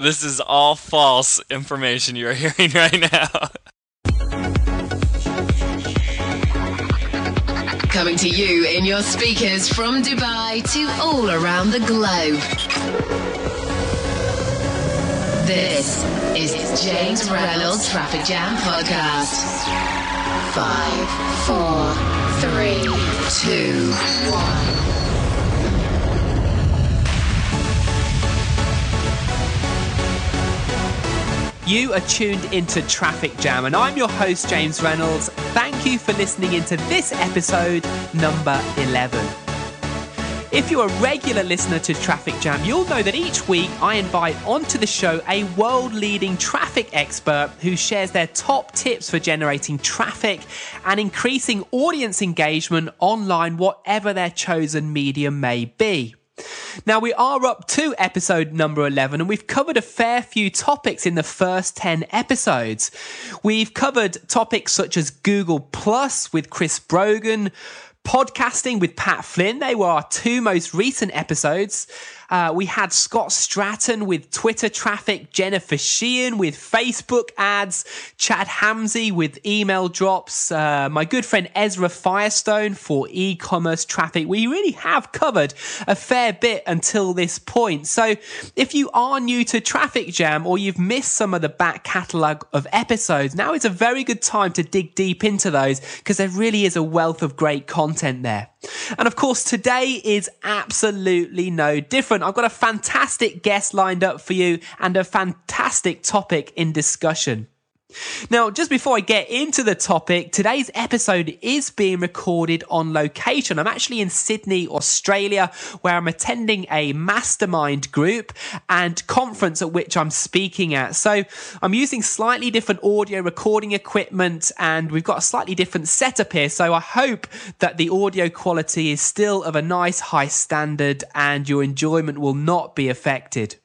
This is all false information you're hearing right now. Coming to you in your speakers from Dubai to all around the globe. This is James Reynolds Traffic Jam Podcast. Five, four, three, two, one. You are tuned into Traffic Jam, and I'm your host, James Reynolds. Thank you for listening into this episode, number 11. If you're a regular listener to Traffic Jam, you'll know that each week I invite onto the show a world leading traffic expert who shares their top tips for generating traffic and increasing audience engagement online, whatever their chosen medium may be. Now, we are up to episode number 11, and we've covered a fair few topics in the first 10 episodes. We've covered topics such as Google Plus with Chris Brogan, podcasting with Pat Flynn. They were our two most recent episodes. Uh, we had Scott Stratten with Twitter traffic, Jennifer Sheehan with Facebook ads, Chad Hamsey with email drops, uh, my good friend Ezra Firestone for e commerce traffic. We really have covered a fair bit until this point. So if you are new to Traffic Jam or you've missed some of the back catalogue of episodes, now is a very good time to dig deep into those because there really is a wealth of great content there. And of course, today is absolutely no different. I've got a fantastic guest lined up for you and a fantastic topic in discussion. Now, just before I get into the topic, today's episode is being recorded on location. I'm actually in Sydney, Australia, where I'm attending a mastermind group and conference at which I'm speaking at. So I'm using slightly different audio recording equipment and we've got a slightly different setup here. So I hope that the audio quality is still of a nice high standard and your enjoyment will not be affected.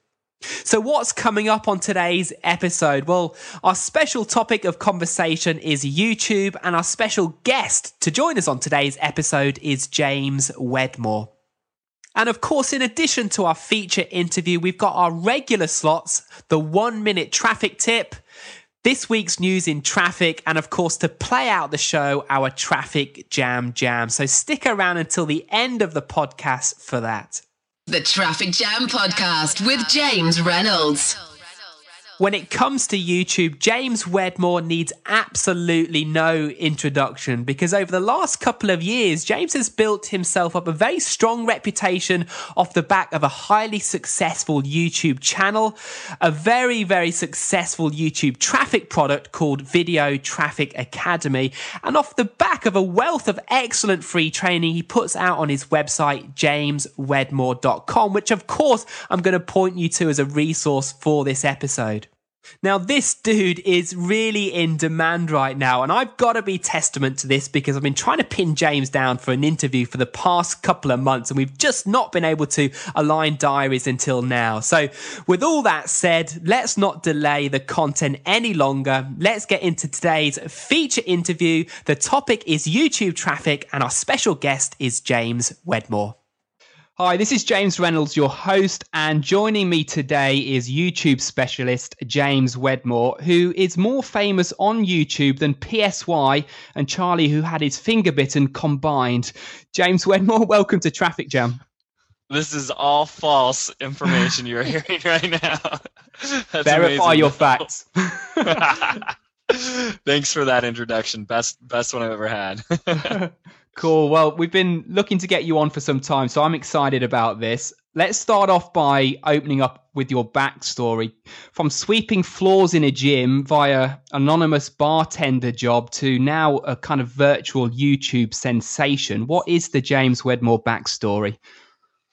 So, what's coming up on today's episode? Well, our special topic of conversation is YouTube, and our special guest to join us on today's episode is James Wedmore. And of course, in addition to our feature interview, we've got our regular slots the one minute traffic tip, this week's news in traffic, and of course, to play out the show, our traffic jam jam. So, stick around until the end of the podcast for that. The Traffic Jam Podcast with James Reynolds. When it comes to YouTube, James Wedmore needs absolutely no introduction because over the last couple of years, James has built himself up a very strong reputation off the back of a highly successful YouTube channel, a very, very successful YouTube traffic product called Video Traffic Academy, and off the back of a wealth of excellent free training he puts out on his website, jameswedmore.com, which of course I'm going to point you to as a resource for this episode. Now, this dude is really in demand right now, and I've got to be testament to this because I've been trying to pin James down for an interview for the past couple of months, and we've just not been able to align diaries until now. So, with all that said, let's not delay the content any longer. Let's get into today's feature interview. The topic is YouTube traffic, and our special guest is James Wedmore. Hi, this is James Reynolds, your host, and joining me today is YouTube specialist James Wedmore, who is more famous on YouTube than PSY and Charlie, who had his finger bitten combined. James Wedmore, welcome to Traffic Jam. This is all false information you're hearing right now. That's Verify amazing. your facts. Thanks for that introduction. Best best one I've ever had. Cool. Well, we've been looking to get you on for some time, so I'm excited about this. Let's start off by opening up with your backstory. From sweeping floors in a gym via anonymous bartender job to now a kind of virtual YouTube sensation. What is the James Wedmore backstory?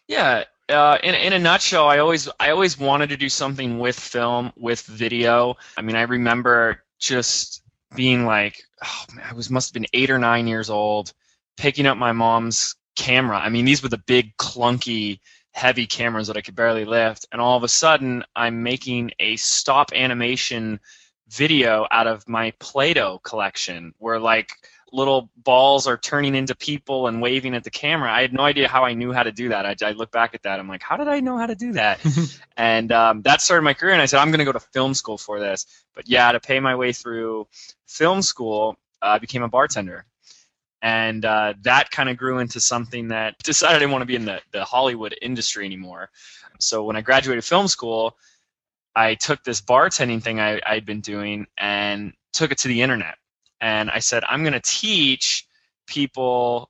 Yeah, uh, in in a nutshell, I always I always wanted to do something with film, with video. I mean, I remember just being like, oh, man, I was must have been eight or nine years old, picking up my mom's camera. I mean, these were the big, clunky, heavy cameras that I could barely lift. And all of a sudden, I'm making a stop animation video out of my Play Doh collection where, like, little balls are turning into people and waving at the camera. I had no idea how I knew how to do that. I, I look back at that. I'm like, how did I know how to do that? and um, that started my career. And I said, I'm going to go to film school for this. But yeah, to pay my way through film school, uh, I became a bartender. And uh, that kind of grew into something that decided I didn't want to be in the, the Hollywood industry anymore. So when I graduated film school, I took this bartending thing I, I'd been doing and took it to the internet and I said, I'm going to teach people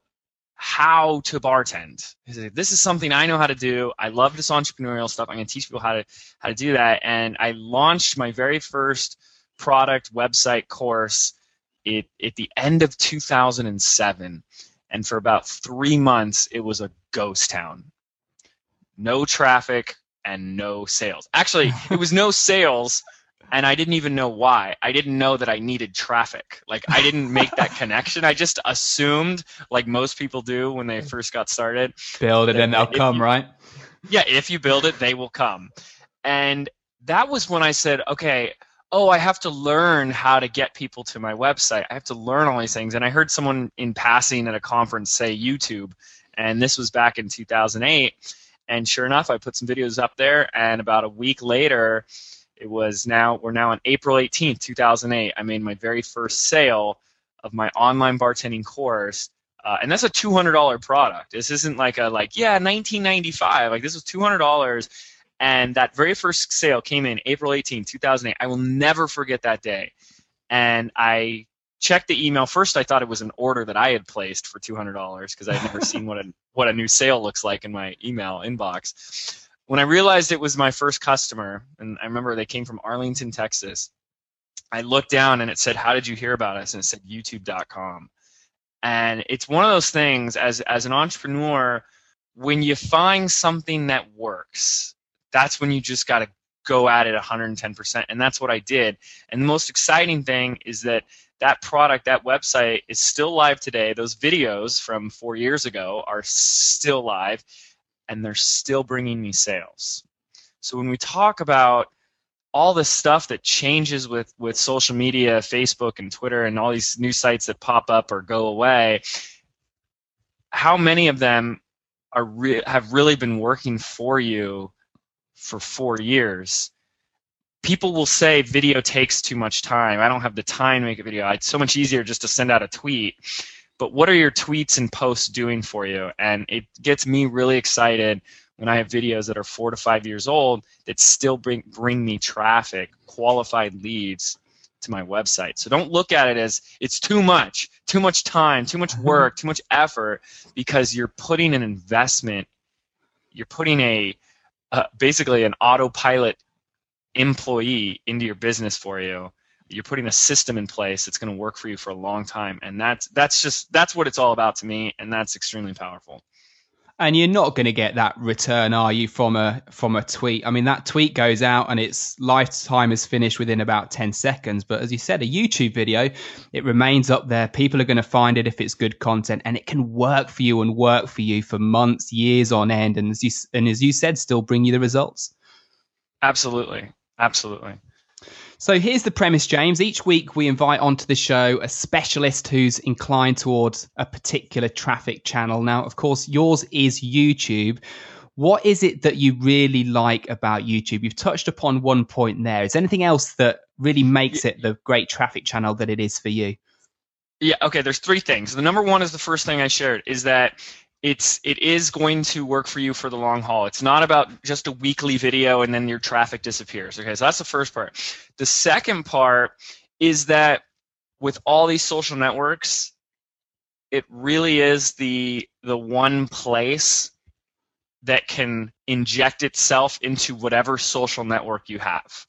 how to bartend. Said, this is something I know how to do. I love this entrepreneurial stuff. I'm going to teach people how to how to do that. And I launched my very first product website course it, at the end of 2007. And for about three months, it was a ghost town. No traffic and no sales. Actually, it was no sales and I didn't even know why. I didn't know that I needed traffic. Like I didn't make that connection. I just assumed, like most people do when they first got started, build it and they'll come, you, right? Yeah, if you build it, they will come. And that was when I said, okay, oh, I have to learn how to get people to my website. I have to learn all these things. And I heard someone in passing at a conference say YouTube, and this was back in 2008. And sure enough, I put some videos up there, and about a week later, it was now we're now on April 18th, 2008. I made my very first sale of my online bartending course, uh, and that's a $200 product. This isn't like a like yeah 1995. Like this was $200, and that very first sale came in April 18, 2008. I will never forget that day, and I checked the email first. I thought it was an order that I had placed for $200 because I'd never seen what a what a new sale looks like in my email inbox when I realized it was my first customer, and I remember they came from Arlington, Texas, I looked down and it said, "How did you hear about us?" And it said YouTube.com. And it's one of those things as as an entrepreneur, when you find something that works, that's when you just got to go at it 110%. And that's what I did. And the most exciting thing is that that product, that website is still live today. Those videos from four years ago are still live and they're still bringing me sales. So when we talk about all the stuff that changes with, with social media, Facebook and Twitter, and all these new sites that pop up or go away, how many of them are re- have really been working for you for four years? People will say video takes too much time. I don't have the time to make a video. It's so much easier just to send out a tweet but what are your tweets and posts doing for you? And it gets me really excited when I have videos that are four to five years old that still bring bring me traffic, qualified leads to my website. So don't look at it as it's too much, too much time, too much work, mm-hmm. too much effort, because you're putting an investment, you're putting a uh, basically an autopilot employee into your business for you. You're putting a system in place that's going to work for you for a long time. And that's that's just that's what it's all about to me and that's extremely powerful and you're not going to get that return are you from a from a tweet? I mean that tweet goes out and its lifetime is finished within about 10 seconds but as you said a youtube video it remains up there. People are going to find it if it's good content and it can work for you and work for you for months years on end and as you and as you said still bring you the results. Absolutely. Absolutely so here's the premise, James. Each week we invite onto the show a specialist who's inclined towards a particular traffic channel. Now, of course, yours is YouTube. What is it that you really like about YouTube? You've touched upon one point there. Is there anything else that really makes it the great traffic channel that it is for you? Yeah, okay, there's three things. The number one is the first thing I shared is that it's it is going to work for you for the long haul. It's not about just a weekly video and then your traffic disappears. Okay, so that's the first part. The second part is that with all these social networks, it really is the the one place that can inject itself into whatever social network you have.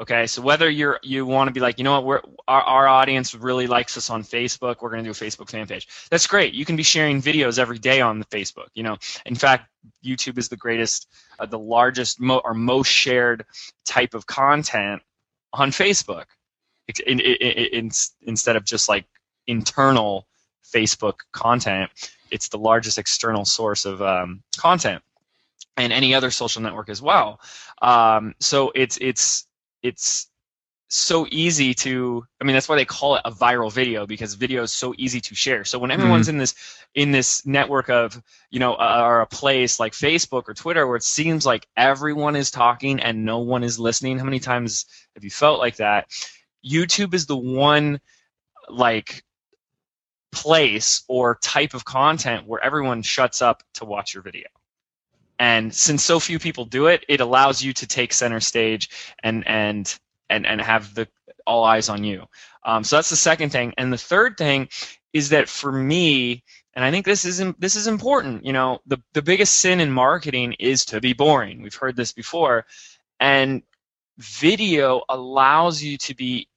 Okay, so whether you're you want to be like, you know what, we're our, our audience really likes us on Facebook, we're going to do a Facebook fan page. That's great. You can be sharing videos every day on the Facebook. You know, in fact, YouTube is the greatest, uh, the largest mo- or most shared type of content on Facebook, in, in, in, instead of just like internal Facebook content. It's the largest external source of um, content, and any other social network as well. Um, so it's it's it's so easy to i mean that's why they call it a viral video because video is so easy to share. So when everyone's in this in this network of you know uh, or a place like facebook or twitter where it seems like everyone is talking and no one is listening how many times have you felt like that? Youtube is the one like place or type of content where everyone shuts up to watch your video and since so few people do it it allows you to take center stage and and and and have the all eyes on you. Um, so that's the second thing, and the third thing is that for me, and I think this is this is important. You know, the the biggest sin in marketing is to be boring. We've heard this before, and video allows you to be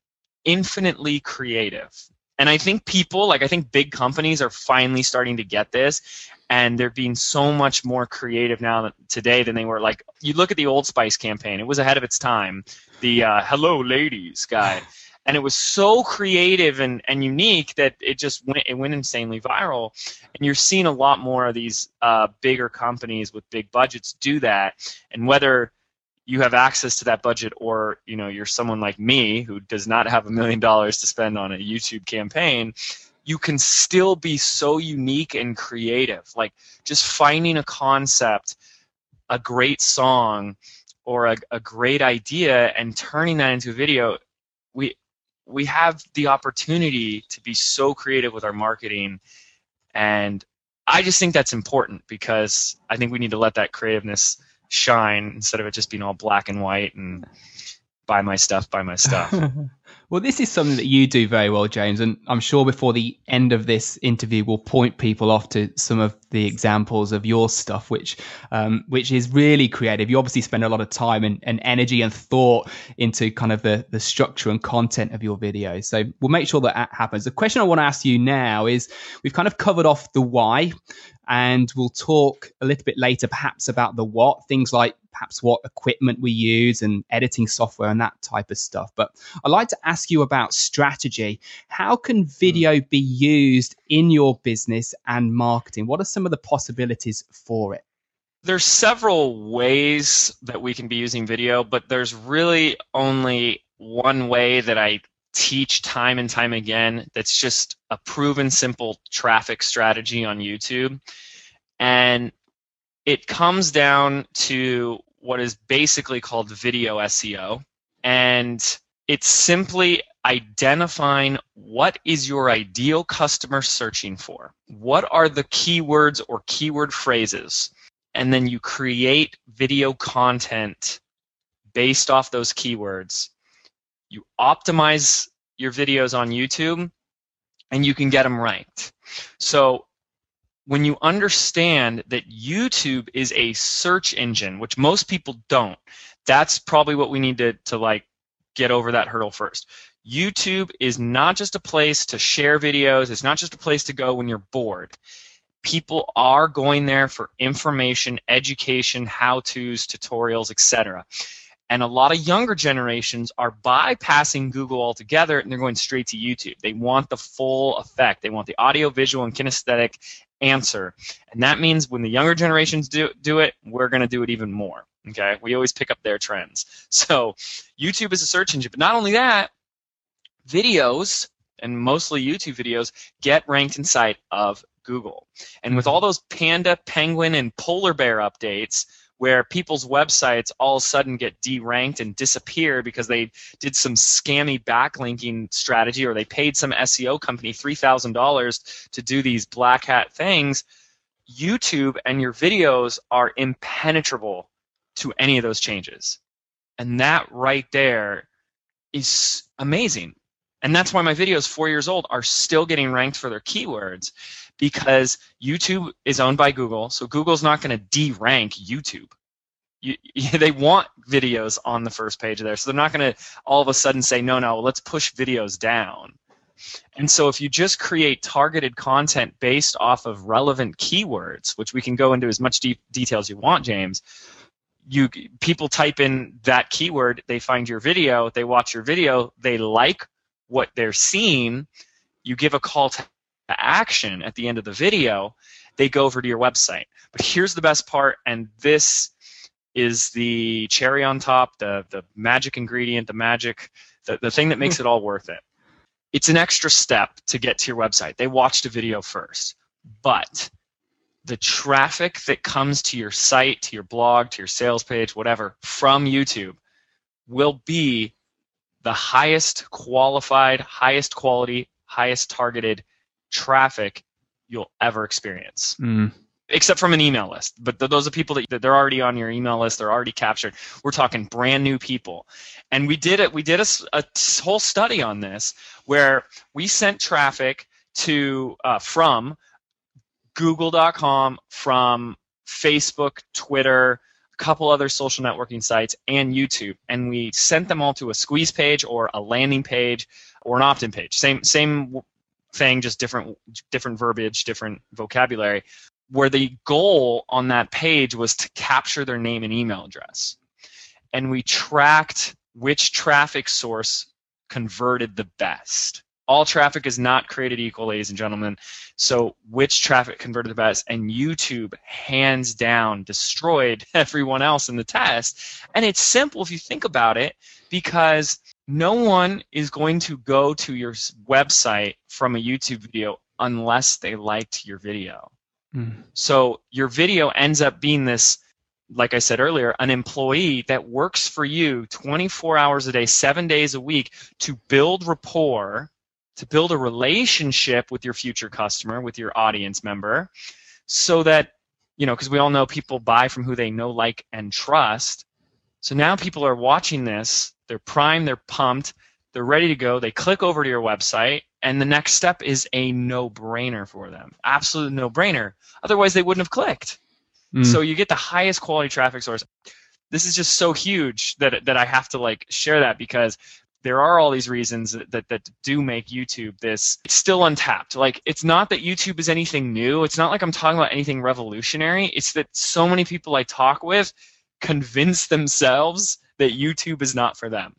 infinitely creative. And I think people, like I think big companies, are finally starting to get this, and they're being so much more creative now today than they were. Like you look at the Old Spice campaign; it was ahead of its time the uh, "Hello, ladies" guy, and it was so creative and, and unique that it just went it went insanely viral. And you're seeing a lot more of these uh, bigger companies with big budgets do that. And whether you have access to that budget or you know you're someone like me who does not have a million dollars to spend on a YouTube campaign you can still be so unique and creative. Like just finding a concept a great song or a, a great idea and turning that into a video, we we have the opportunity to be so creative with our marketing. And I just think that's important because I think we need to let that creativeness shine instead of it just being all black and white and buy my stuff, buy my stuff. Well, this is something that you do very well, James, and I'm sure before the end of this interview, we'll point people off to some of the examples of your stuff, which um, which is really creative. You obviously spend a lot of time and, and energy and thought into kind of the, the structure and content of your videos. So we'll make sure that, that happens. The question I want to ask you now is we've kind of covered off the why, and we'll talk a little bit later perhaps about the what, things like perhaps what equipment we use and editing software and that type of stuff. But I'd like to ask you about strategy. How can hmm. video be used in your business and marketing? What are some of the possibilities for it? There's several ways that we can be using video, but there's really only one way that I teach time and time again that's just a proven simple traffic strategy on YouTube. And it comes down to what is basically called video SEO. And it's simply identifying what is your ideal customer searching for. What are the keywords or keyword phrases? And then you create video content based off those keywords. You optimize your videos on YouTube and you can get them ranked. So when you understand that YouTube is a search engine, which most people don't, that's probably what we need to, to like get over that hurdle first. YouTube is not just a place to share videos, it's not just a place to go when you're bored. People are going there for information, education, how-tos, tutorials, etc. And a lot of younger generations are bypassing Google altogether and they're going straight to YouTube. They want the full effect. They want the audio, visual, and kinesthetic answer. And that means when the younger generations do, do it, we're going to do it even more. Okay? We always pick up their trends. So YouTube is a search engine. But not only that, videos, and mostly YouTube videos, get ranked inside of Google. And with mm-hmm. all those panda, penguin, and polar bear updates, where people's websites all of a sudden get deranked and disappear because they did some scammy backlinking strategy or they paid some SEO company $3,000 to do these black hat things, YouTube and your videos are impenetrable to any of those changes. And that right there is amazing. And that's why my videos, four years old, are still getting ranked for their keywords because YouTube is owned by Google, so Google's not going to de-rank YouTube. You, they want videos on the first page there, so they're not going to all of a sudden say, no, no, let's push videos down. And so if you just create targeted content based off of relevant keywords, which we can go into as much de- detail as you want, James, you people type in that keyword, they find your video, they watch your video, they like what they're seeing, you give a call to action at the end of the video, they go over to your website. But here's the best part, and this is the cherry on top, the the magic ingredient, the magic, the, the thing that makes it all worth it. It's an extra step to get to your website. They watched a video first, but the traffic that comes to your site, to your blog, to your sales page, whatever, from YouTube will be the highest qualified, highest quality, highest targeted traffic you'll ever experience. Mm. Except from an email list, but th- those are people that, that they're already on your email list. They're already captured. We're talking brand new people, and we did it. We did a whole study on this where we sent traffic to uh, from Google.com, from Facebook, Twitter, a couple other social networking sites, and YouTube, and we sent them all to a squeeze page or a landing page or an opt-in page. Same same thing, just different different verbiage, different vocabulary. Where the goal on that page was to capture their name and email address, and we tracked which traffic source converted the best. All traffic is not created equal, ladies and gentlemen. So, which traffic converted the best? And YouTube, hands down, destroyed everyone else in the test. And it's simple if you think about it, because no one is going to go to your website from a YouTube video unless they liked your video. Mm. So, your video ends up being this, like I said earlier, an employee that works for you 24 hours a day, seven days a week to build rapport to build a relationship with your future customer, with your audience member, so that, you know, because we all know people buy from who they know, like, and trust. So now people are watching this, they're primed, they're pumped, they're ready to go, they click over to your website, and the next step is a no brainer for them. Absolute no brainer. Otherwise, they wouldn't have clicked. Mm. So you get the highest quality traffic source. This is just so huge that that I have to like share that because there are all these reasons that, that, that do make YouTube this it's still untapped. Like it's not that YouTube is anything new. It's not like I'm talking about anything revolutionary. It's that so many people I talk with convince themselves that YouTube is not for them.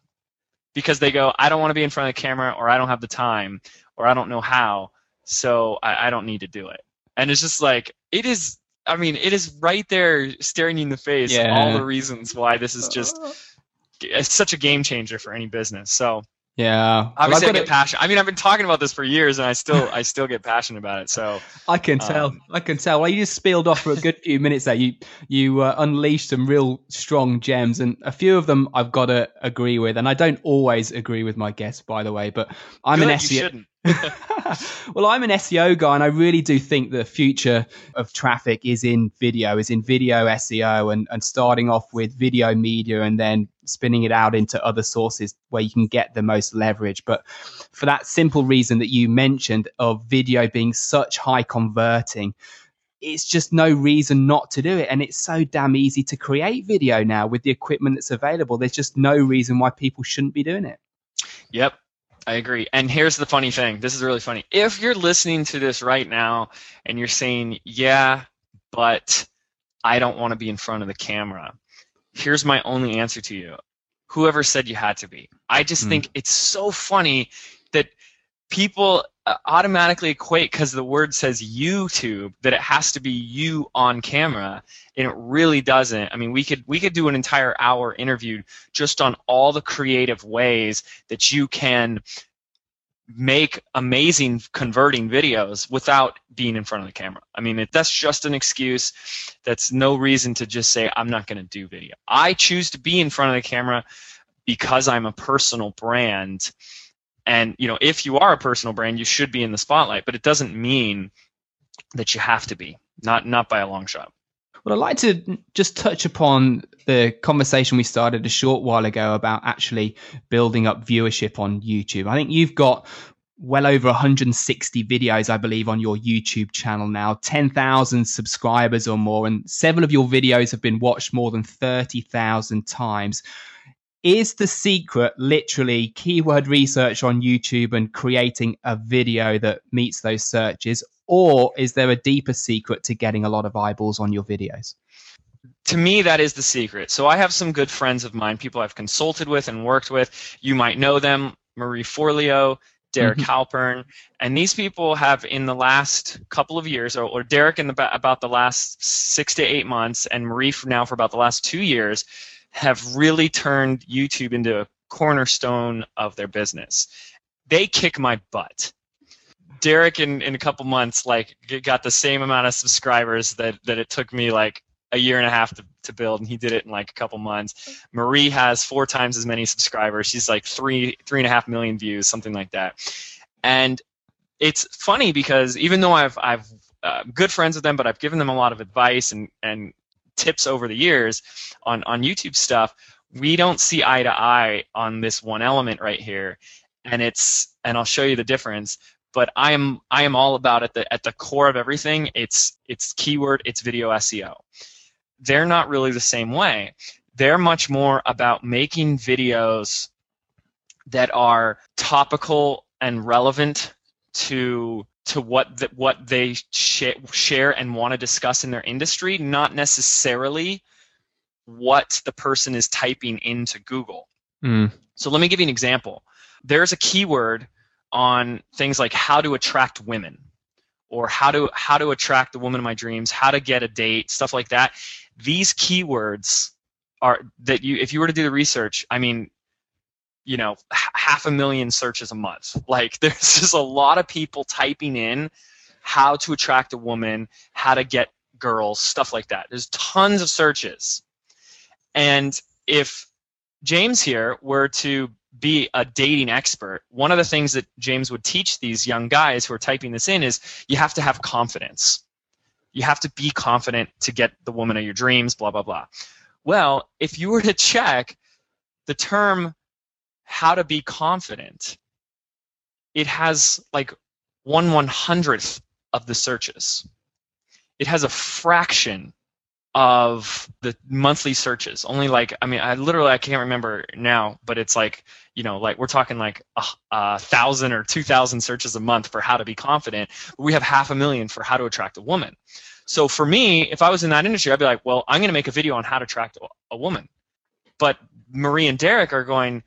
Because they go, I don't want to be in front of the camera or I don't have the time or I don't know how, so I, I don't need to do it. And it's just like it is I mean, it is right there staring you in the face Yeah. all the reasons why this is just uh. it's such a game changer for any business. So yeah. Well, I've obviously I get a- passionate. I mean, I've been talking about this for years, and I still I still get passionate about it. So I can tell. Um, I can tell. Well, you just spilled off for a good few minutes there. You you uh, unleashed some real strong gems, and a few of them I've got to agree with. And I don't always agree with my guests, by the way. But I'm good, an SEO. well, I'm an SEO guy, and I really do think the future of traffic is in video, is in video SEO, and, and starting off with video media and then spinning it out into other sources where you can get the most leverage. But for that simple reason that you mentioned of video being such high converting, it's just no reason not to do it. And it's so damn easy to create video now with the equipment that's available. There's just no reason why people shouldn't be doing it. Yep, I agree. And here's the funny thing. This is really funny. If you're listening to this right now and you're saying, "Yeah, but I don't want to be in front of the camera," here's my only answer to you. Whoever said you had to be. I just Hmm. think it's so funny that people uh, automatically equate because the word says YouTube that it has to be you on camera and it really doesn't. I mean, we could we could do an entire hour interview just on all the creative ways that you can make amazing converting videos without being in front of the camera. I mean, if that's just an excuse. That's no reason to just say I'm not going to do video. I choose to be in front of the camera because I'm a personal brand. And you know, if you are a personal brand, you should be in the spotlight, but it doesn't mean that you have to be. Not not by a long shot. Well, I'd like to just touch upon the conversation we started a short while ago about actually building up viewership on YouTube. I think you've got well over 160 videos, I believe, on your YouTube channel now, 10,000 subscribers or more, and several of your videos have been watched more than 30,000 times. Is the secret literally keyword research on YouTube and creating a video that meets those searches? Or is there a deeper secret to getting a lot of eyeballs on your videos? to me that is the secret so i have some good friends of mine people i've consulted with and worked with you might know them marie forleo Derek Mhm. Halpern, and these people have in the last couple of years, or, or Derek in the about the last six to eight months, and Marie for now for about the last two years, have really turned YouTube into a cornerstone of their business. They kick my butt. Derek in, in a couple months like got the same amount of subscribers that, that it took me like a year and a half to, to build and he did it in like a couple months. Marie has four times as many subscribers. She's like three three and a half million views something like that. And it's funny because even though i've i've uh, good friends with them but i've given them a lot of advice and and tips over the years on on youtube stuff we don't see eye to eye on this one element right here. And it's and i'll show you the difference but I am I am all about at the at the core of everything. It's it's keyword, it's video SEO. They're not really the same way. They're much more about making videos that are topical and relevant to to what the, what they sh- share and want to discuss in their industry, not necessarily what the person is typing into Google. Mm. So let me give you an example. There's a keyword on things like how to attract women or how to how to attract the woman of my dreams, how to get a date, stuff like that. These keywords are that you if you were to do the research, I mean, you know, half a million searches a month. Like there's just a lot of people typing in how to attract a woman, how to get girls, stuff like that. There's tons of searches. And if James here were to be a dating expert, one of the things that James would teach these young guys who are typing this in is you have to have confidence. You have to be confident to get the woman of your dreams, blah, blah, blah. Well, if you were to check the term how to be confident, it has like one one hundredth of the searches. It has a fraction of the monthly searches. Only like I mean, I literally I can't remember now, but it's like you know, like we're talking like a, a thousand or two thousand searches a month for how to be confident. But we have half a million for how to attract a woman. So for me, if I was in that industry, I'd be like, well, I'm going to make a video on how to attract a, a woman. But Marie and Derek are going,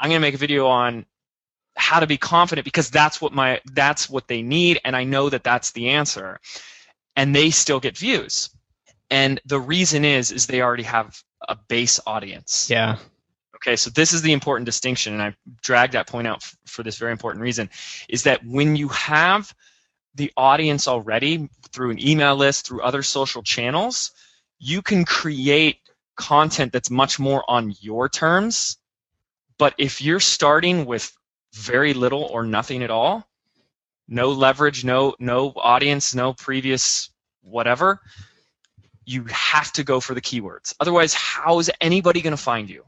I'm going to make a video on how to be confident because that's what my that's what they need, and I know that that's the answer. And they still get views. And the reason is is they already have a base audience. Yeah. Okay, so this is the important distinction, and I dragged that point out f- for this very important reason, is that when you have the audience already through an email list, through other social channels, you can create content that's much more on your terms. But if you're starting with very little or nothing at all, no leverage, no no audience, no previous whatever, you have to go for the keywords. Otherwise, how is anybody going to find you?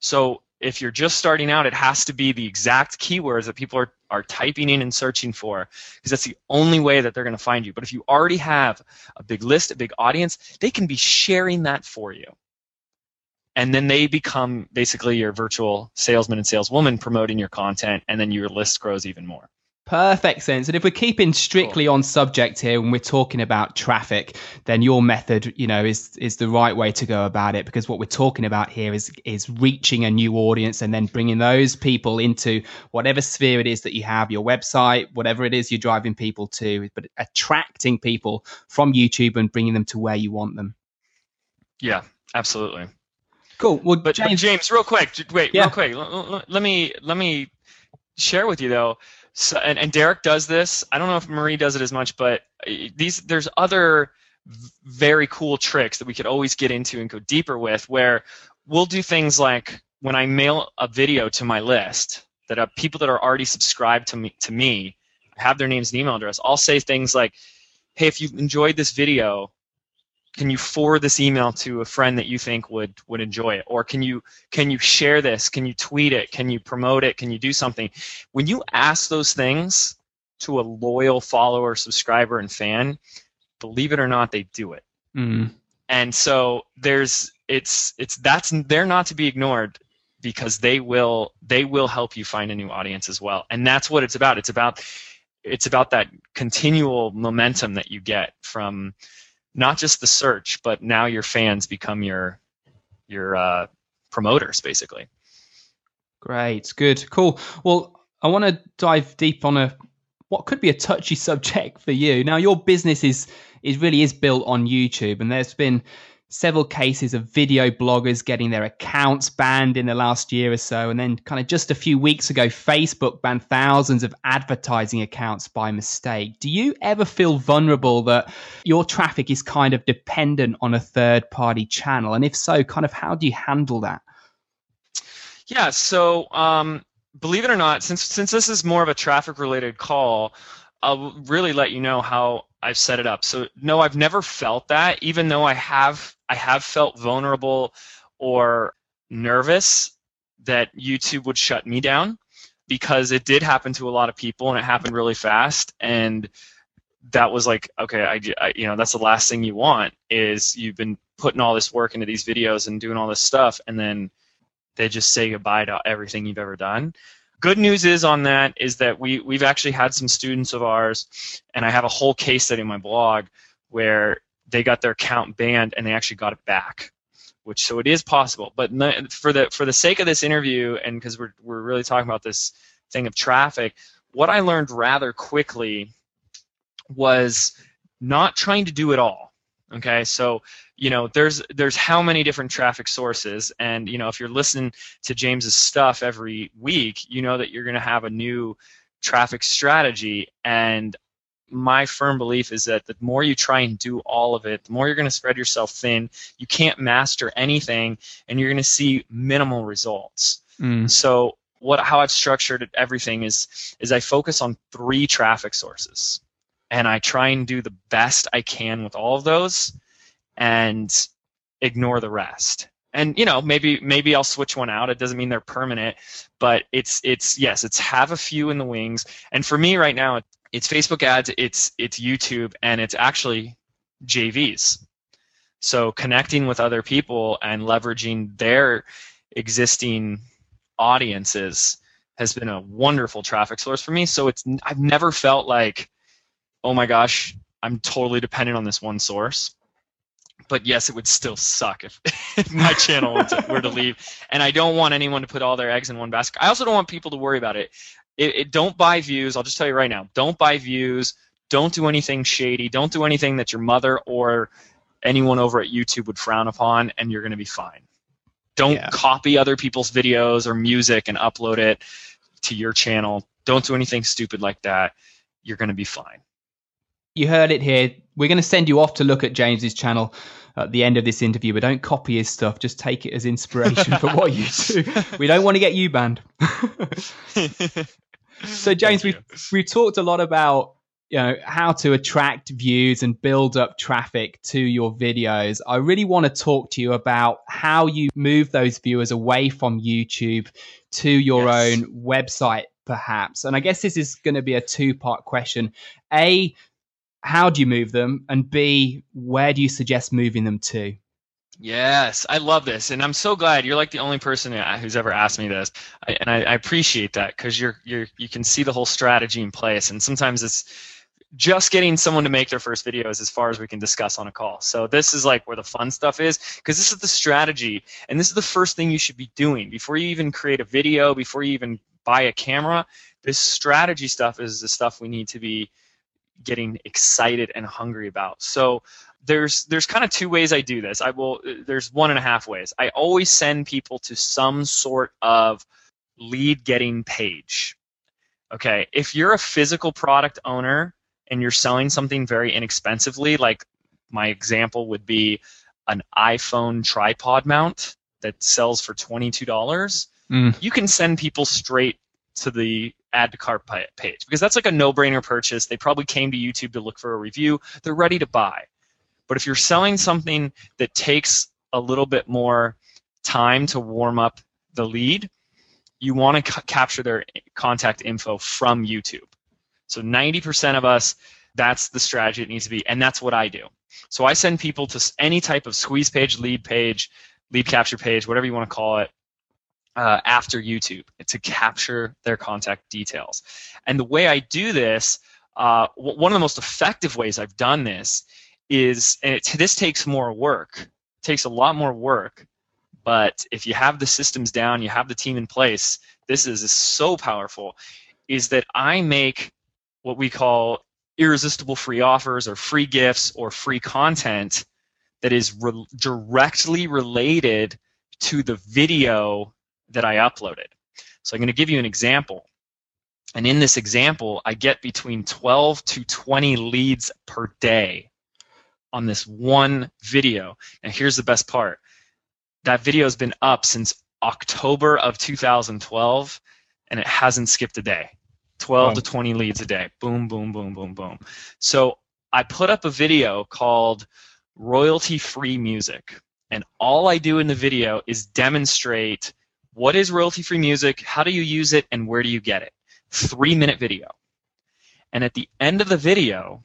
So if you're just starting out, it has to be the exact keywords that people are, are typing in and searching for because that's the only way that they're going to find you. But if you already have a big list, a big audience, they can be sharing that for you. And then they become basically your virtual salesman and saleswoman promoting your content, and then your list grows even more. Perfect sense. And if we're keeping strictly on subject here when we're talking about traffic, then your method, you know, is is the right way to go about it because what we're talking about here is is reaching a new audience and then bringing those people into whatever sphere it is that you have, your website, whatever it is you're driving people to, but attracting people from YouTube and bringing them to where you want them. Yeah, absolutely. Cool. Well, But James, James, James real quick, wait, Yeah. real quick. L- l- let me let me share with you though. So, and, and Derek does this. I don't know if Marie does it as much, but uh, these there's other very cool tricks that we could always get into and go deeper with. Where we'll do things like when I mail a video to my list that are people that are already subscribed to me to me have their names and email address. I'll say things like, "Hey, if you enjoyed this video, can you forward this email to a friend that you think would would enjoy it? Or can you can you share this? Can you tweet it? Can you promote it? Can you do something? When you ask those things to a loyal follower subscriber and fan believe it or not they do it. Mm, and so there's it's it's that's they're not to be ignored because they will they will help you find a new audience as well. And that's what it's about. It's about it's about that continual momentum that you get from not just the search but now your fans become your your uh, promoters basically great. Good. Cool. Well, I want to dive deep on a what could be a touchy subject for you. Now, your business is is really is built on YouTube, and there's been several cases of video bloggers getting their accounts banned in the last year or so. And then, kind of just a few weeks ago, Facebook banned thousands of advertising accounts by mistake. Do you ever feel vulnerable that your traffic is kind of dependent on a third party channel? And if so, kind of how do you handle that? Yeah, so um, believe it or not, since since this is more of a traffic related call, I'll really let you know how I've set it up. So no, I've never felt that, even though I have I have felt vulnerable or nervous that YouTube would shut me down because it did happen to a lot of people and it happened really fast. And that was like okay I, I, you know that's the last thing you want is you've been putting all this work into these videos and doing all this stuff and then they just say goodbye to everything you've ever done. Good news is on that is that we we've actually had some students of ours and i have a whole case study in my blog where they got their account banned and they actually got it back which so it is possible but for the for the sake of this interview and because we're, we're really talking about this thing of traffic what i learned rather quickly was not trying to do it all okay? So you know there's there's how many different traffic sources and you know if you're listening to james's stuff every week you know that you're going to have a new traffic strategy and my firm belief is that the more you try and do all of it, the more you're going to spread yourself thin. You can't master anything, and you're going to see minimal results. Mm. So, what how I've structured everything is is I focus on three traffic sources, and I try and do the best I can with all of those, and ignore the rest. And you know, maybe maybe I'll switch one out. It doesn't mean they're permanent, but it's it's yes, it's have a few in the wings. And for me right now, it's Facebook ads, it's it's YouTube, and it's actually JVs. So connecting with other people and leveraging their existing audiences has been a wonderful traffic source for me. So it's I've never felt like, oh my gosh, I'm totally dependent on this one source. But yes, it would still suck if, if my channel were to, were to leave. And I don't want anyone to put all their eggs in one basket. I also don't want people to worry about it it, it, don't buy views. I'll just tell you right now. Don't buy views. Don't do anything shady. Don't do anything that your mother or anyone over at YouTube would frown upon, and you're going to be fine. Don't yeah. copy other people's videos or music and upload it to your channel. Don't do anything stupid like that. You're going to be fine. You heard it here. We're going to send you off to look at James's channel at the end of this interview, but don't copy his stuff. Just take it as inspiration for what you do. We don't want to get you banned. so James, we've we've talked a lot about you know how to attract views and build up traffic to your videos. I really want to talk to you about how you move those viewers away from YouTube to your yes. own website, perhaps. And I guess this is going to be a two part question. A, how do you move them? And B, where do you suggest moving them to? Yes, I love this, and I'm so glad you're like the only person who's ever asked me this, I, and I, I, appreciate that because you're you're you can see the whole strategy in place, and sometimes it's just getting someone to make their first video is as far as we can discuss on a call. So this is like where the fun stuff is because this is the strategy, and this is the first thing you should be doing before you even create a video, before you even buy a camera. This strategy stuff is the stuff we need to be getting excited and hungry about. So there's there's kind of two ways I do this. I will there's one and a half ways. I always send people to some sort of lead getting page. Okay, if you're a physical product owner and you're selling something very inexpensively, like my example would be an iPhone tripod mount that sells for $22, mm. you can send people straight to the add to cart page because that's like a no-brainer purchase. They probably came to YouTube to look for a review. They're ready to buy. But if you're selling something that takes a little bit more time to warm up the lead, you want to c- capture their contact info from YouTube. So 90% of us, that's the strategy it needs to be, and that's what I do. So I send people to any type of squeeze page, lead page, lead capture page, whatever you want to call it, uh, after YouTube to capture their contact details. And the way I do this, uh, one of the most effective ways I've done this is, and it, this takes more work. It takes a lot more work. But if you have the systems down, you have the team in place, this is, is so powerful. is that I make what we call irresistible free offers or free gifts or free content that is re- directly related to the video that I uploaded. So I'm going to give you an example. And in this example, I get between 12 to 20 leads per day on this one video. And here's the best part that video has been up since October of 2012, and it hasn't skipped a day. 12 to 20 leads a day. Boom, boom, boom, boom, boom. So I put up a video called Royalty Free Music. And all I do in the video is demonstrate what is royalty free music, how do you use it, and where do you get it. Three minute video. And at the end of the video,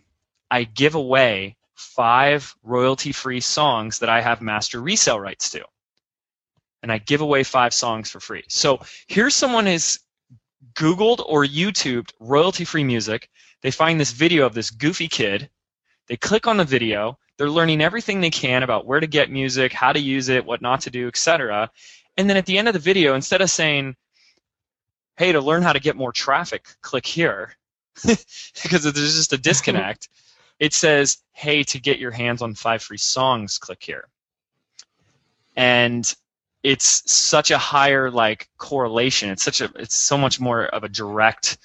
I give away five royalty free songs that I have master resale rights to. And I give away five songs for free. So here's someone has Googled or YouTubed royalty free music. They find this video of this goofy kid. They click on the video. They're learning everything they can about where to get music, how to use it, what not to do, etc. And then at the end of the video, instead of saying, hey, to learn how to get more traffic, click here, because there's just a disconnect, it says, hey, to get your hands on five free songs, click here. And it's such a higher like correlation. It's such a it's so much more of a direct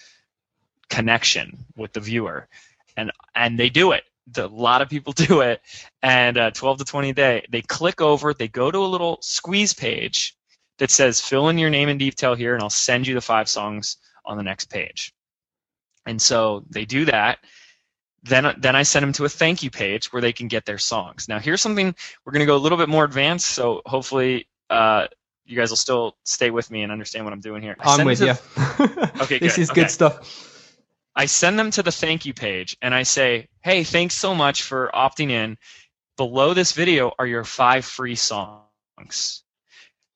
connection with the viewer, and and they do it. a lot of people do it, and uh, 12 to 20 a day. They click over, they go to a little squeeze page that says fill in your name and detail here, and I'll send you the five songs on the next page. And so they do that. Then, then I send them to a thank you page where they can get their songs. Now, here's something we're going to go a little bit more advanced, so hopefully uh, you guys will still stay with me and understand what I'm doing here. I'm with you. okay, this good. is okay. good stuff. I send them to the thank you page and I say, hey, thanks so much for opting in. Below this video are your five free songs.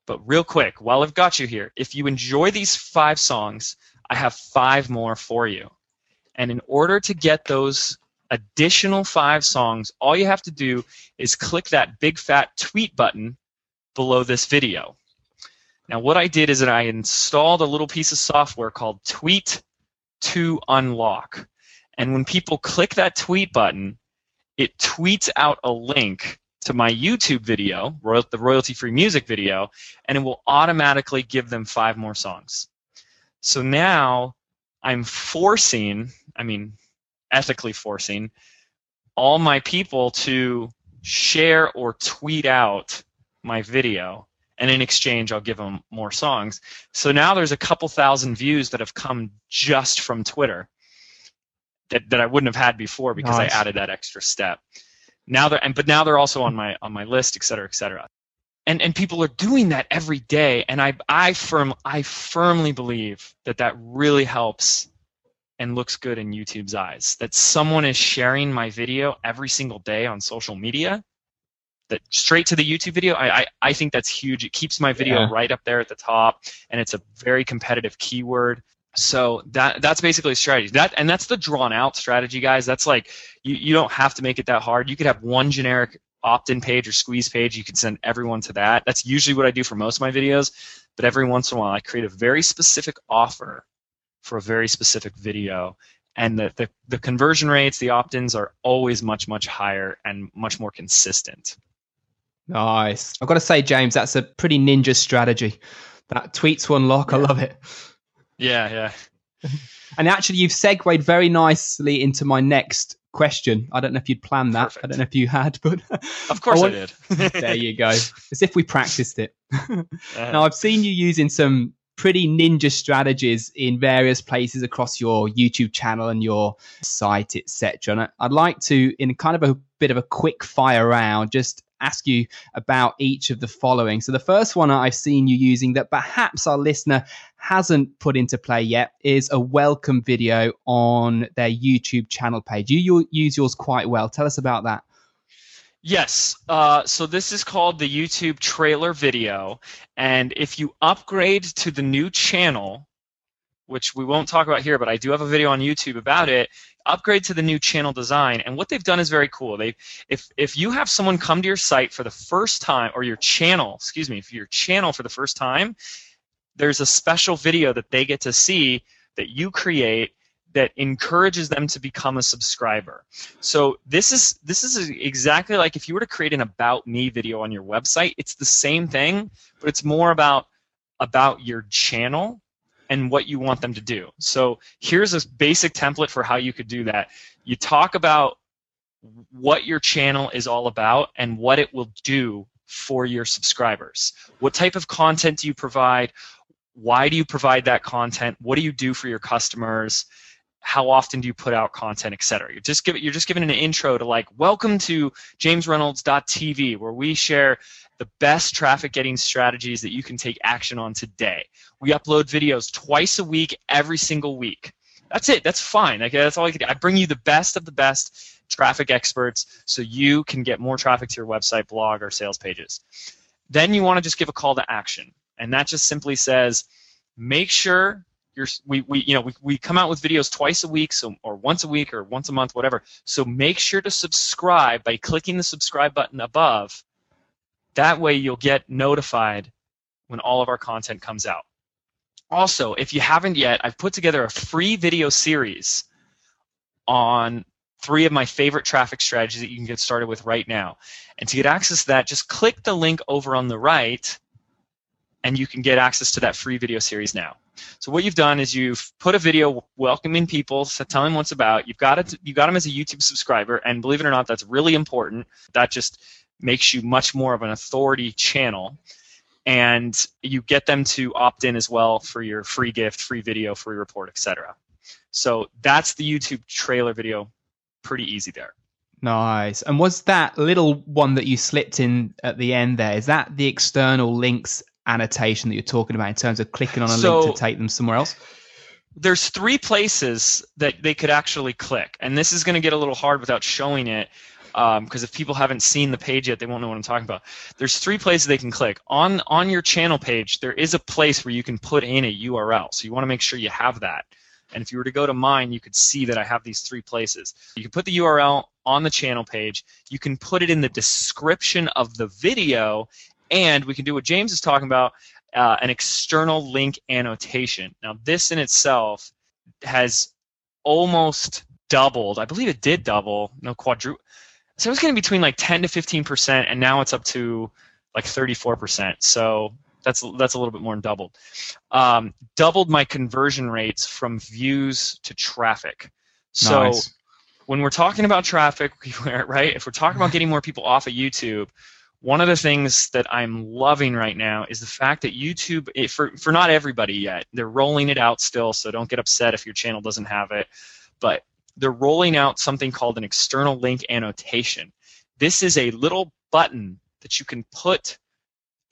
But real quick, while I've got you here, if you enjoy these five songs, I have five more for you. And in order to get those additional five songs, all you have to do is click that big fat tweet button below this video. Now what I did is that I installed a little piece of software called Tweet to Unlock. And when people click that tweet button, it tweets out a link to my YouTube video, the royalty free music video, and it will automatically give them five more songs. So now I'm forcing, I mean, ethically forcing, all my people to share or tweet out my video and in exchange I'll give them more songs. So now there's a couple thousand views that have come just from Twitter that, that I wouldn't have had before because nice. I added that extra step. Now they're and but now they're also on my on my list, et cetera, et cetera. And and people are doing that every day, and I I firm I firmly believe that that really helps and looks good in YouTube's eyes. That someone is sharing my video every single day on social media that straight to the YouTube video, I, I, I think that's huge. It keeps my video yeah. right up there at the top, and it's a very competitive keyword. So that that's basically a strategy. That and that's the drawn out strategy, guys. That's like you, you don't have to make it that hard. You could have one generic opt-in page or squeeze page. You can send everyone to that. That's usually what I do for most of my videos. But every once in a while, I create a very specific offer for a very specific video, and the, the, the conversion rates, the opt-ins are always much much higher and much more consistent. Nice. I've got to say, James, that's a pretty ninja strategy. That Tweet to Unlock, yeah. I love it. Yeah, yeah. and actually, you've segued very nicely into my next question. I don't know if you'd planned that. Perfect. I don't know if you had, but of course I, want... I did. there you go. As if we practiced it. uh-huh. Now, I've seen you using some pretty ninja strategies in various places across your YouTube channel and your site, etc. And I'd like to, in kind of a bit of a quick fire round, just ask you about each of the following. So the first one I've seen you using that perhaps our listener hasn't put into play yet is a welcome video on their YouTube channel page. You, you use yours quite well. Tell us about that. Yes. Uh, so this is called the YouTube trailer video. And if you upgrade to the new channel, which we won't talk about here, but I do have a video on YouTube about it. Upgrade to the new channel design, and what they've done is very cool. They, if if you have someone come to your site for the first time, or your channel, excuse me, for your channel for the first time, there's a special video that they get to see that you create that encourages them to become a subscriber. So this is this is exactly like if you were to create an about me video on your website, it's the same thing, but it's more about about your channel and what you want them to do. So here's a basic template for how you could do that. You talk about what your channel is all about and what it will do for your subscribers. What type of content do you provide? Why do you provide that content? What do you do for your customers? How often do you put out content, etc. You're just giving you're just giving an intro to like welcome to jamesreynolds.tv where we share the best traffic getting strategies that you can take action on today. We upload videos twice a week, every single week. That's it. That's fine. Like, that's all I can do. I bring you the best of the best traffic experts so you can get more traffic to your website, blog, or sales pages. Then you want to just give a call to action. And that just simply says, make sure you're, we, we, you know, we, we come out with videos twice a week so, or once a week or once a month, whatever. So make sure to subscribe by clicking the subscribe button above. That way you'll get notified when all of our content comes out. Also, if you haven't yet, I've put together a free video series on three of my favorite traffic strategies that you can get started with right now. And to get access to that, just click the link over on the right and you can get access to that free video series now. So what you've done is you've put a video welcoming people, so telling them what's about. You've got it. You got them as a YouTube subscriber, and believe it or not, that's really important. That just makes you much more of an authority channel and you get them to opt in as well for your free gift, free video, free report, etc. So that's the YouTube trailer video. Pretty easy there. Nice. And was that little one that you slipped in at the end there? Is that the external links annotation that you're talking about in terms of clicking on a so, link to take them somewhere else? There's three places that they could actually click, and this is going to get a little hard without showing it because um, if people haven't seen the page yet, they won't know what I'm talking about. There's three places they can click. On on your channel page, there is a place where you can put in a URL. So you want to make sure you have that. And if you were to go to mine, you could see that I have these three places. You can put the URL on the channel page. You can put it in the description of the video, and we can do what James is talking about, uh, an external link annotation. Now, this in itself has almost doubled. I believe it did double. No quadruple so it was getting between like 10 to 15 percent, and now it's up to like 34 percent. So that's that's a little bit more than doubled. Um, doubled my conversion rates from views to traffic. So nice. when we're talking about traffic, right? If we're talking about getting more people off of YouTube, one of the things that I'm loving right now is the fact that YouTube, for for not everybody yet, they're rolling it out still. So don't get upset if your channel doesn't have it. But they're rolling out something called an external link annotation. This is a little button that you can put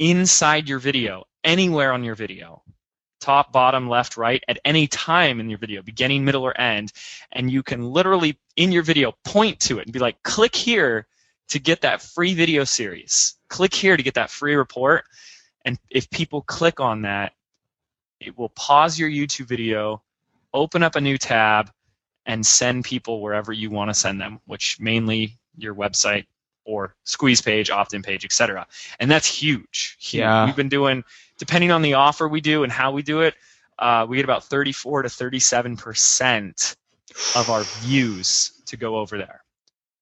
inside your video, anywhere on your video, top, bottom, left, right, at any time in your video, beginning, middle, or end, and you can literally, in your video, point to it and be like, click here to get that free video series. Click here to get that free report. And if people click on that, it will pause your YouTube video, open up a new tab, and send people wherever you want to send them, which mainly your website or squeeze page, opt-in page, etc. And that's huge. huge. Yeah. We've been doing, depending on the offer we do and how we do it, uh, we get about 34 to 37 percent of our views to go over there.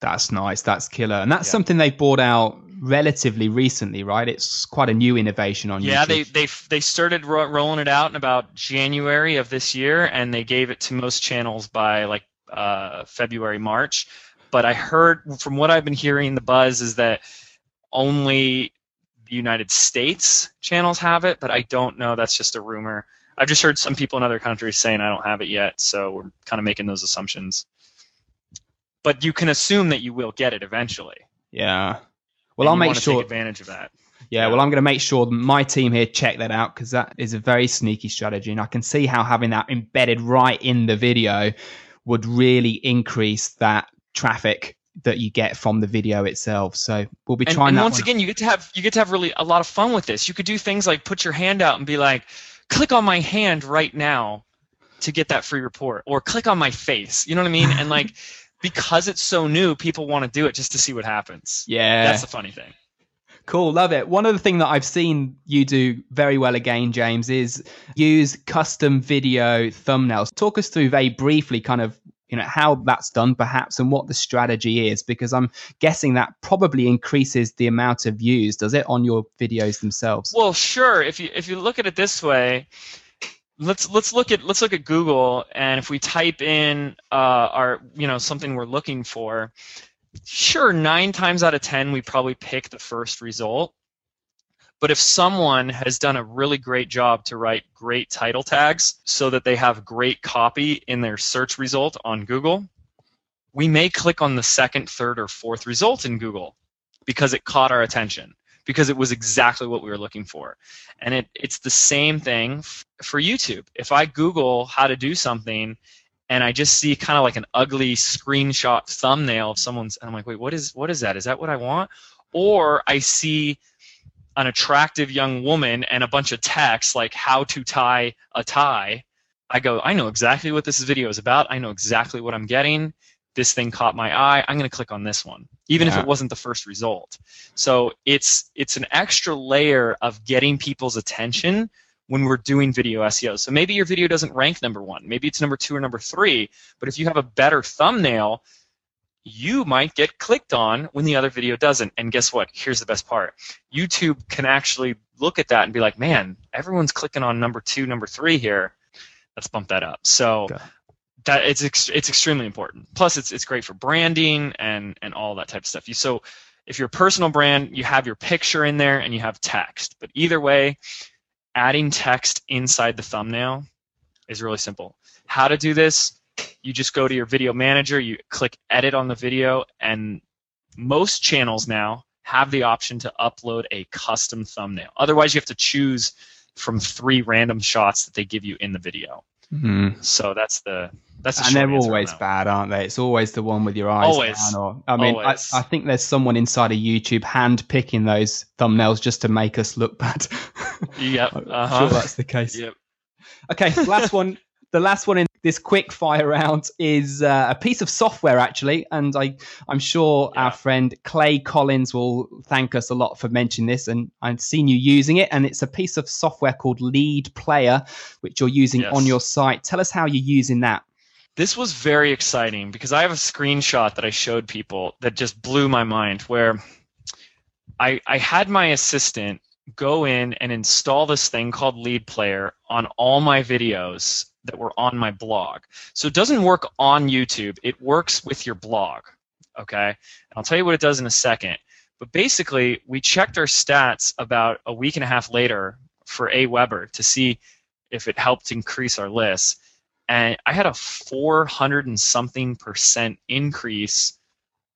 That's nice. That's killer. And that's yeah. something they brought out relatively recently, right? It's quite a new innovation on yeah, YouTube. Yeah, they they they started ro- rolling it out in about January of this year, and they gave it to most channels by like uh, February March. But I heard from what I've been hearing, the buzz is that only the United States channels have it, but I don't know. That's just a rumor. I've just heard some people in other countries saying I don't have it yet, so we're kind of making those assumptions but you can assume that you will get it eventually. Yeah. Well, I'll make sure take advantage of that. Yeah, yeah. well, I'm going to make sure my team here check that out because that is a very sneaky strategy, and I can see how having that embedded right in the video would really increase that traffic that you get from the video itself. So we'll be trying. And, and once again, you get to have you get to have really a lot of fun with this. You could do things like put your hand out and be like, "Click on my hand right now." to get that free report or click on my face you know what i mean and like because it's so new, people want to do it just to see what happens. Yeah, that's the funny thing. Cool, love it. One other thing that I've seen you do very well again, James, is use custom video thumbnails. Talk us through very briefly kind of you know how that's done perhaps and what the strategy is because i'm guessing that probably increases the amount of views does it on your videos themselves well sure if you if you look at it this way let's let's look at let's look at google and if we type in uh, our you know something we're looking for sure nine times out of ten we probably pick the first result. But if someone has done a really great job to write great title tags so that they have great copy in their search result on Google, we may click on the second, third, or fourth result in Google because it caught our attention, because it was exactly what we were looking for. And it, it's the same thing f- for YouTube. If I Google how to do something and I just see kind of like an ugly screenshot thumbnail of someone's, and I'm like, wait, what is what is that? Is that what I want? Or I see an attractive young woman and a bunch of text like how to tie a tie, I go, I know exactly what this video is about. I know exactly what I'm getting. This thing caught my eye. I'm going to click on this one, even yeah. if it wasn't the first result. So it's it's an extra layer of getting people's attention when we're doing video SEO. So maybe your video doesn't rank number one. Maybe it's number two or number three. But if you have a better thumbnail, you might get clicked on when the other video doesn't. And guess what? Here's the best part YouTube can actually look at that and be like, man, everyone's clicking on number two, number three here. Let's bump that up. So. That it's ex- it's extremely important. Plus, it's it's great for branding and and all that type of stuff. You so if you're a personal brand, you have your picture in there and you have text. But either way, adding text inside the thumbnail is really simple. How to do this? you just go to your video manager, you click edit on the video, and most channels now have the option to upload a custom thumbnail. Otherwise, you have to choose from three random shots that they give you in the video. Mm-hmm. So that's the that's and they're always bad, aren't they? It's always the one with your eyes always. down. Or I mean, I, I, think there's someone inside of YouTube hand picking those thumbnails just to make us look bad. yep, uh-huh. I'm sure that's the case. Yep. Okay, last one the last one in this quick fire round is uh, a piece of software actually and i i'm sure yeah. our friend clay collins will thank us a lot for mentioning this and i've seen you using it and it's a piece of software called lead player which you're using yes. on your site tell us how you're using that this was very exciting because i have a screenshot that i showed people that just blew my mind where i i had my assistant go in and install this thing called lead player on all my videos that were on my blog. So it doesn't work on YouTube, it works with your blog. Okay? And I'll tell you what it does in a second. But basically, we checked our stats about a week and a half later for Aweber to see if it helped increase our lists. And I had a 400 and something percent increase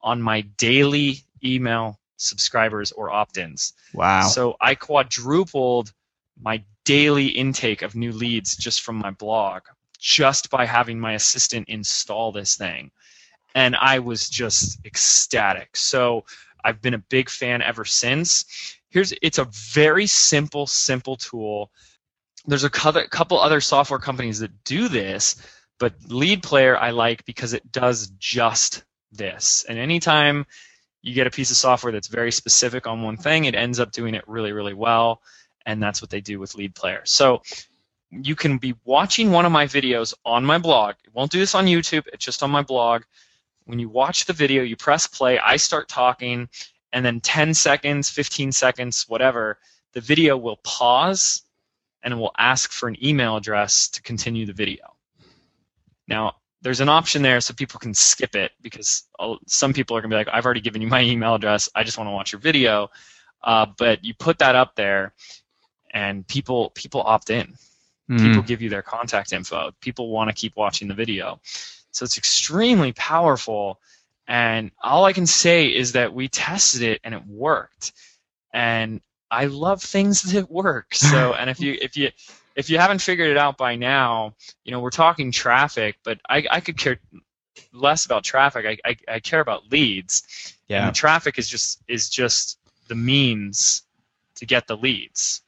on my daily email subscribers or opt ins. Wow. So I quadrupled my daily intake of new leads just from my blog just by having my assistant install this thing and i was just ecstatic so i've been a big fan ever since here's it's a very simple simple tool there's a couple other software companies that do this but lead player i like because it does just this and anytime you get a piece of software that's very specific on one thing it ends up doing it really really well and that's what they do with lead player. So you can be watching one of my videos on my blog. It won't do this on YouTube, it's just on my blog. When you watch the video, you press play, I start talking, and then 10 seconds, 15 seconds, whatever, the video will pause and it will ask for an email address to continue the video. Now, there's an option there so people can skip it because some people are going to be like, I've already given you my email address, I just want to watch your video. Uh, but you put that up there, and people people opt in. Mm. People give you their contact info. People want to keep watching the video. So it's extremely powerful. And all I can say is that we tested it and it worked. And I love things that work. So and if you if you if you haven't figured it out by now, you know, we're talking traffic, but I, I could care less about traffic. I, I, I care about leads. Yeah. And traffic is just is just the means to get the leads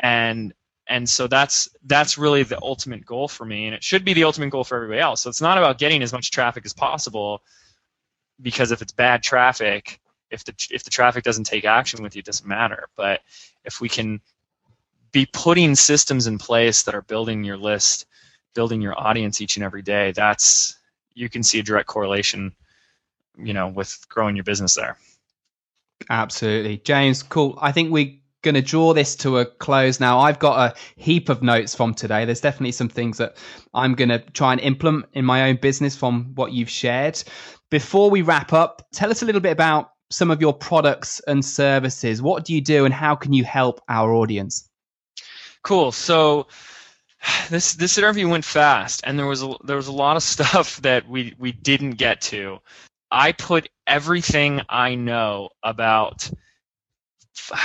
and and so that's that's really the ultimate goal for me and it should be the ultimate goal for everybody else so it's not about getting as much traffic as possible because if it's bad traffic if the if the traffic doesn't take action with you, it doesn't matter. But if we can be putting systems in place that are building your list, building your audience each and every day, that's you can see a direct correlation, you know, with growing your business there. Absolutely, James. Cool. I think we going to draw this to a close now. I've got a heap of notes from today. There's definitely some things that I'm going to try and implement in my own business from what you've shared. Before we wrap up, tell us a little bit about some of your products and services. What do you do and how can you help our audience? Cool. So this this interview went fast and there was a, there was a lot of stuff that we we didn't get to. I put everything I know about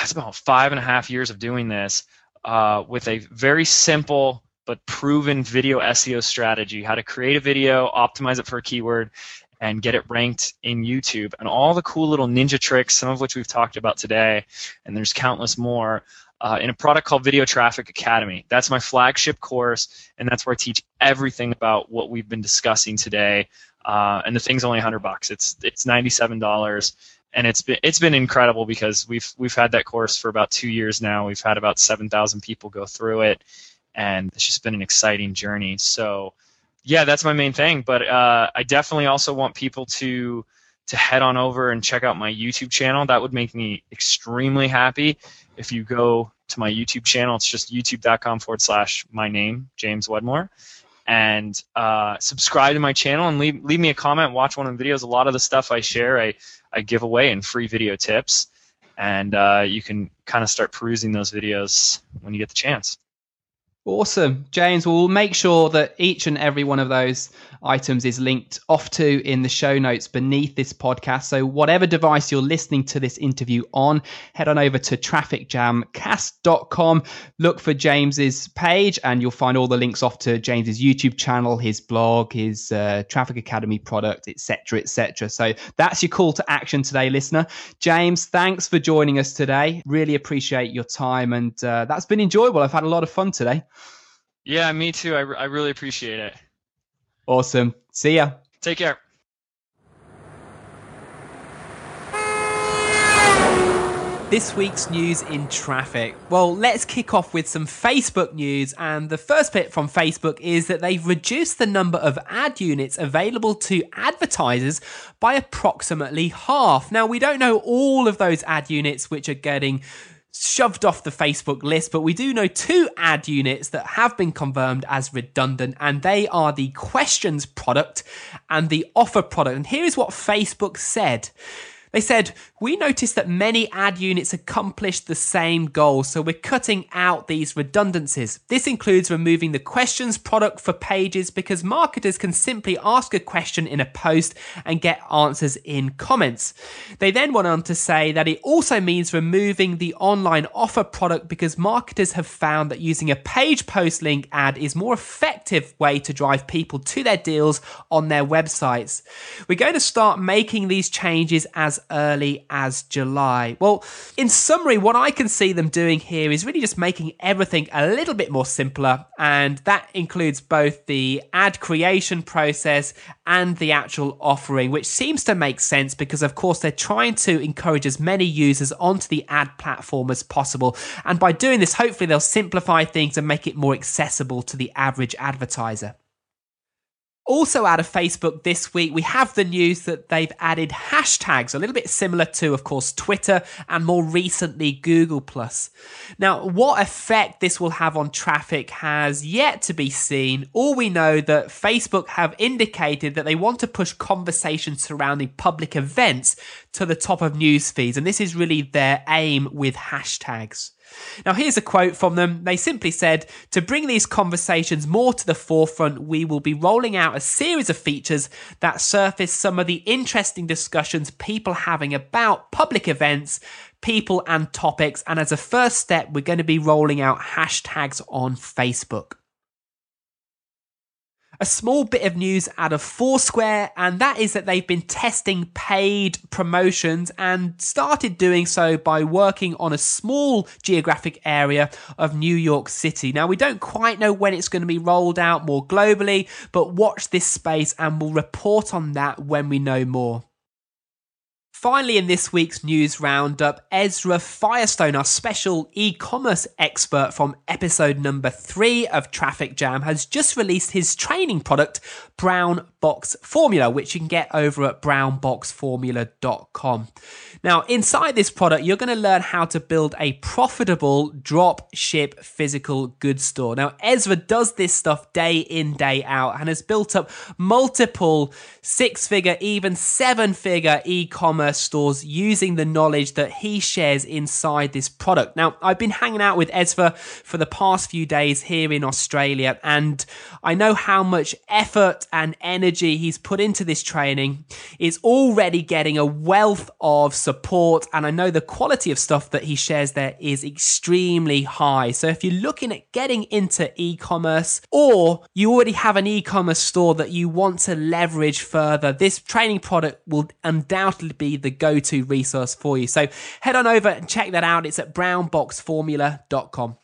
it's about five and a half years of doing this uh, with a very simple but proven video SEO strategy how to create a video, optimize it for a keyword, and get it ranked in YouTube. And all the cool little ninja tricks, some of which we've talked about today, and there's countless more. Uh, in a product called Video Traffic Academy. That's my flagship course, and that's where I teach everything about what we've been discussing today. Uh, and the thing's only 100 bucks. It's it's 97 dollars, and it's been it's been incredible because we've we've had that course for about two years now. We've had about seven thousand people go through it, and it's just been an exciting journey. So, yeah, that's my main thing. But uh, I definitely also want people to to head on over and check out my YouTube channel. That would make me extremely happy. If you go to my YouTube channel, it's just youtube.com forward slash my name, James Wedmore and uh, subscribe to my channel and leave, leave me a comment watch one of the videos a lot of the stuff i share i, I give away in free video tips and uh, you can kind of start perusing those videos when you get the chance Awesome. James, we'll make sure that each and every one of those items is linked off to in the show notes beneath this podcast. So, whatever device you're listening to this interview on, head on over to trafficjamcast.com, look for James's page, and you'll find all the links off to James's YouTube channel, his blog, his uh, Traffic Academy product, etc., etc. So, that's your call to action today, listener. James, thanks for joining us today. Really appreciate your time, and uh, that's been enjoyable. I've had a lot of fun today. Yeah, me too. I, I really appreciate it. Awesome. See ya. Take care. This week's news in traffic. Well, let's kick off with some Facebook news. And the first bit from Facebook is that they've reduced the number of ad units available to advertisers by approximately half. Now, we don't know all of those ad units which are getting shoved off the Facebook list, but we do know two ad units that have been confirmed as redundant, and they are the questions product and the offer product. And here is what Facebook said. They said, We noticed that many ad units accomplish the same goal, so we're cutting out these redundancies. This includes removing the questions product for pages because marketers can simply ask a question in a post and get answers in comments. They then went on to say that it also means removing the online offer product because marketers have found that using a page post link ad is more effective way to drive people to their deals on their websites. We're going to start making these changes as early as July. Well, in summary, what I can see them doing here is really just making everything a little bit more simpler, and that includes both the ad creation process and the actual offering, which seems to make sense because, of course, they're trying to encourage as many users onto the ad platform as possible. And by doing this, hopefully, they'll simplify things and make it more accessible to the average advertiser. Also, out of Facebook this week, we have the news that they've added hashtags, a little bit similar to, of course, Twitter and more recently Google. Now, what effect this will have on traffic has yet to be seen. All we know that Facebook have indicated that they want to push conversations surrounding public events to the top of news feeds, and this is really their aim with hashtags. Now, here's a quote from them. They simply said, To bring these conversations more to the forefront, we will be rolling out a series of features that surface some of the interesting discussions people having about public events, people, and topics. And as a first step, we're going to be rolling out hashtags on Facebook a small bit of news out of Foursquare, and that is that they've been testing paid promotions and started doing so by working on a small geographic area of New York City. Now, we don't quite know when it's going to be rolled out more globally, but watch this space and we'll report on that when we know more. Finally, in this week's news roundup, Ezra Firestone, our special e commerce expert from episode number three of Traffic Jam, has just released his training product, Brown Box Formula, which you can get over at brownboxformula.com. Now, inside this product, you're going to learn how to build a profitable drop ship physical goods store. Now, Ezra does this stuff day in, day out, and has built up multiple six figure, even seven figure e commerce stores using the knowledge that he shares inside this product. Now, I've been hanging out with Ezra for the past few days here in Australia, and I know how much effort and energy he's put into this training. Is already getting a wealth of support, and I know the quality of stuff that he shares there is extremely high. So if you're looking at getting into e commerce or you already have an e commerce store that you want to leverage further, this training product will undoubtedly be the go to resource for you. So head on over and check that out. It's at brownboxformula.com.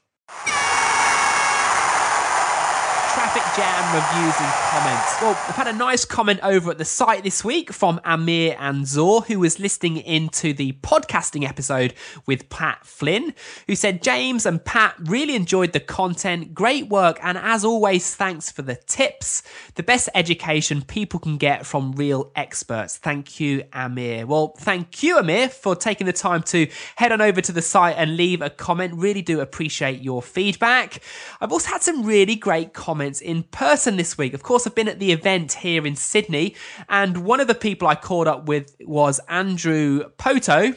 Traffic Jam reviews and comments. Well, I've had a nice comment over at the site this week from Amir Anzor, who was listening into the podcasting episode with Pat Flynn, who said, James and Pat really enjoyed the content, great work, and as always, thanks for the tips. The best education people can get from real experts. Thank you, Amir. Well, thank you, Amir, for taking the time to head on over to the site and leave a comment. Really do appreciate your feedback. I've also had some really great comments in person this week. Of course, I've been at the event here in Sydney, and one of the people I caught up with was Andrew Poto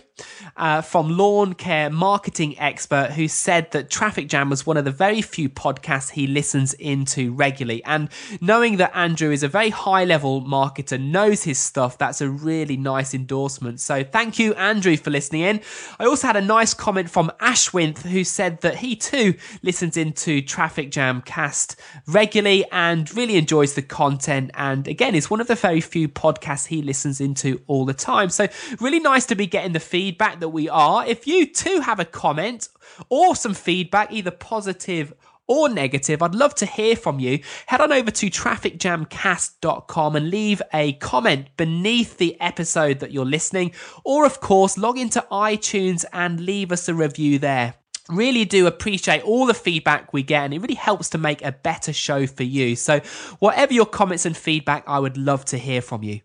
uh, from Lawn Care Marketing Expert, who said that Traffic Jam was one of the very few podcasts he listens into regularly. And knowing that Andrew is a very high level marketer, knows his stuff, that's a really nice endorsement. So thank you, Andrew, for listening in. I also had a nice comment from Ashwinth, who said that he too listens into Traffic Jam cast regularly and really enjoys the content. And again, is one of the very few podcasts he listens into all the time. So really nice to be getting the feedback that we are. If you too have a comment or some feedback, either positive or negative, I'd love to hear from you. Head on over to trafficjamcast.com and leave a comment beneath the episode that you're listening. Or, of course, log into iTunes and leave us a review there. Really do appreciate all the feedback we get, and it really helps to make a better show for you. So, whatever your comments and feedback, I would love to hear from you.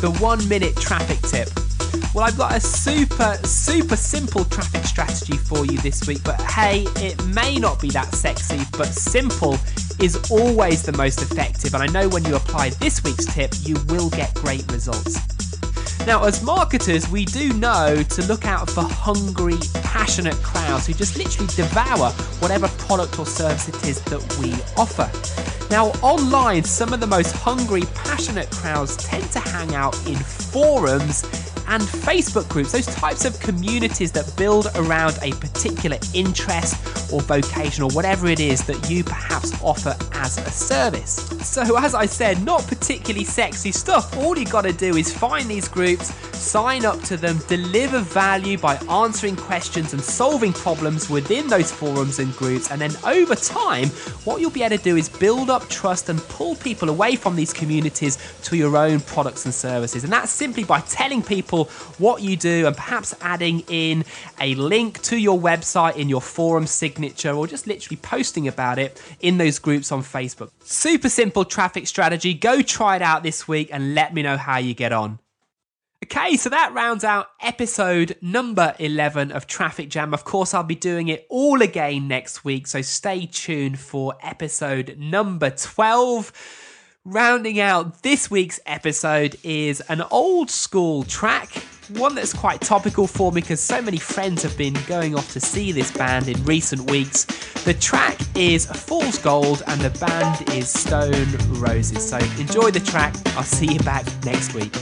the one minute traffic tip. Well, I've got a super, super simple traffic strategy for you this week, but hey, it may not be that sexy, but simple is always the most effective. And I know when you apply this week's tip, you will get great results. Now, as marketers, we do know to look out for hungry, passionate crowds who just literally devour whatever product or service it is that we offer. Now, online, some of the most hungry, passionate crowds tend to hang out in forums and Facebook groups, those types of communities that build around a particular interest or vocation or whatever it is that you perhaps offer as a service. So, as I said, not particularly sexy stuff. All you got to do is find these groups, sign up to them, deliver value by answering questions and solving problems within those forums and groups, and then over time, what you'll be able to do is build up trust and pull people away from these communities to your own products and services. And that's simply by telling people what you do and perhaps adding in a link to your website in your forum signature or just literally posting about it in those groups on Facebook. Super simple traffic strategy. Go try it out this week and let me know how you get on. Okay, so that rounds out episode number 11 of Traffic Jam. Of course, I'll be doing it all again next week, so stay tuned for episode number 12. Rounding out this week's episode is an old school track, one that's quite topical for me because so many friends have been going off to see this band in recent weeks. The track is Fool's Gold and the band is Stone Roses. So enjoy the track. I'll see you back next week.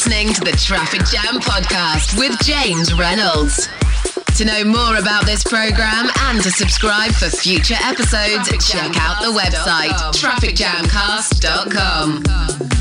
Listening to the Traffic Jam Podcast with James Reynolds. To know more about this program and to subscribe for future episodes, check out the website trafficjamcast.com.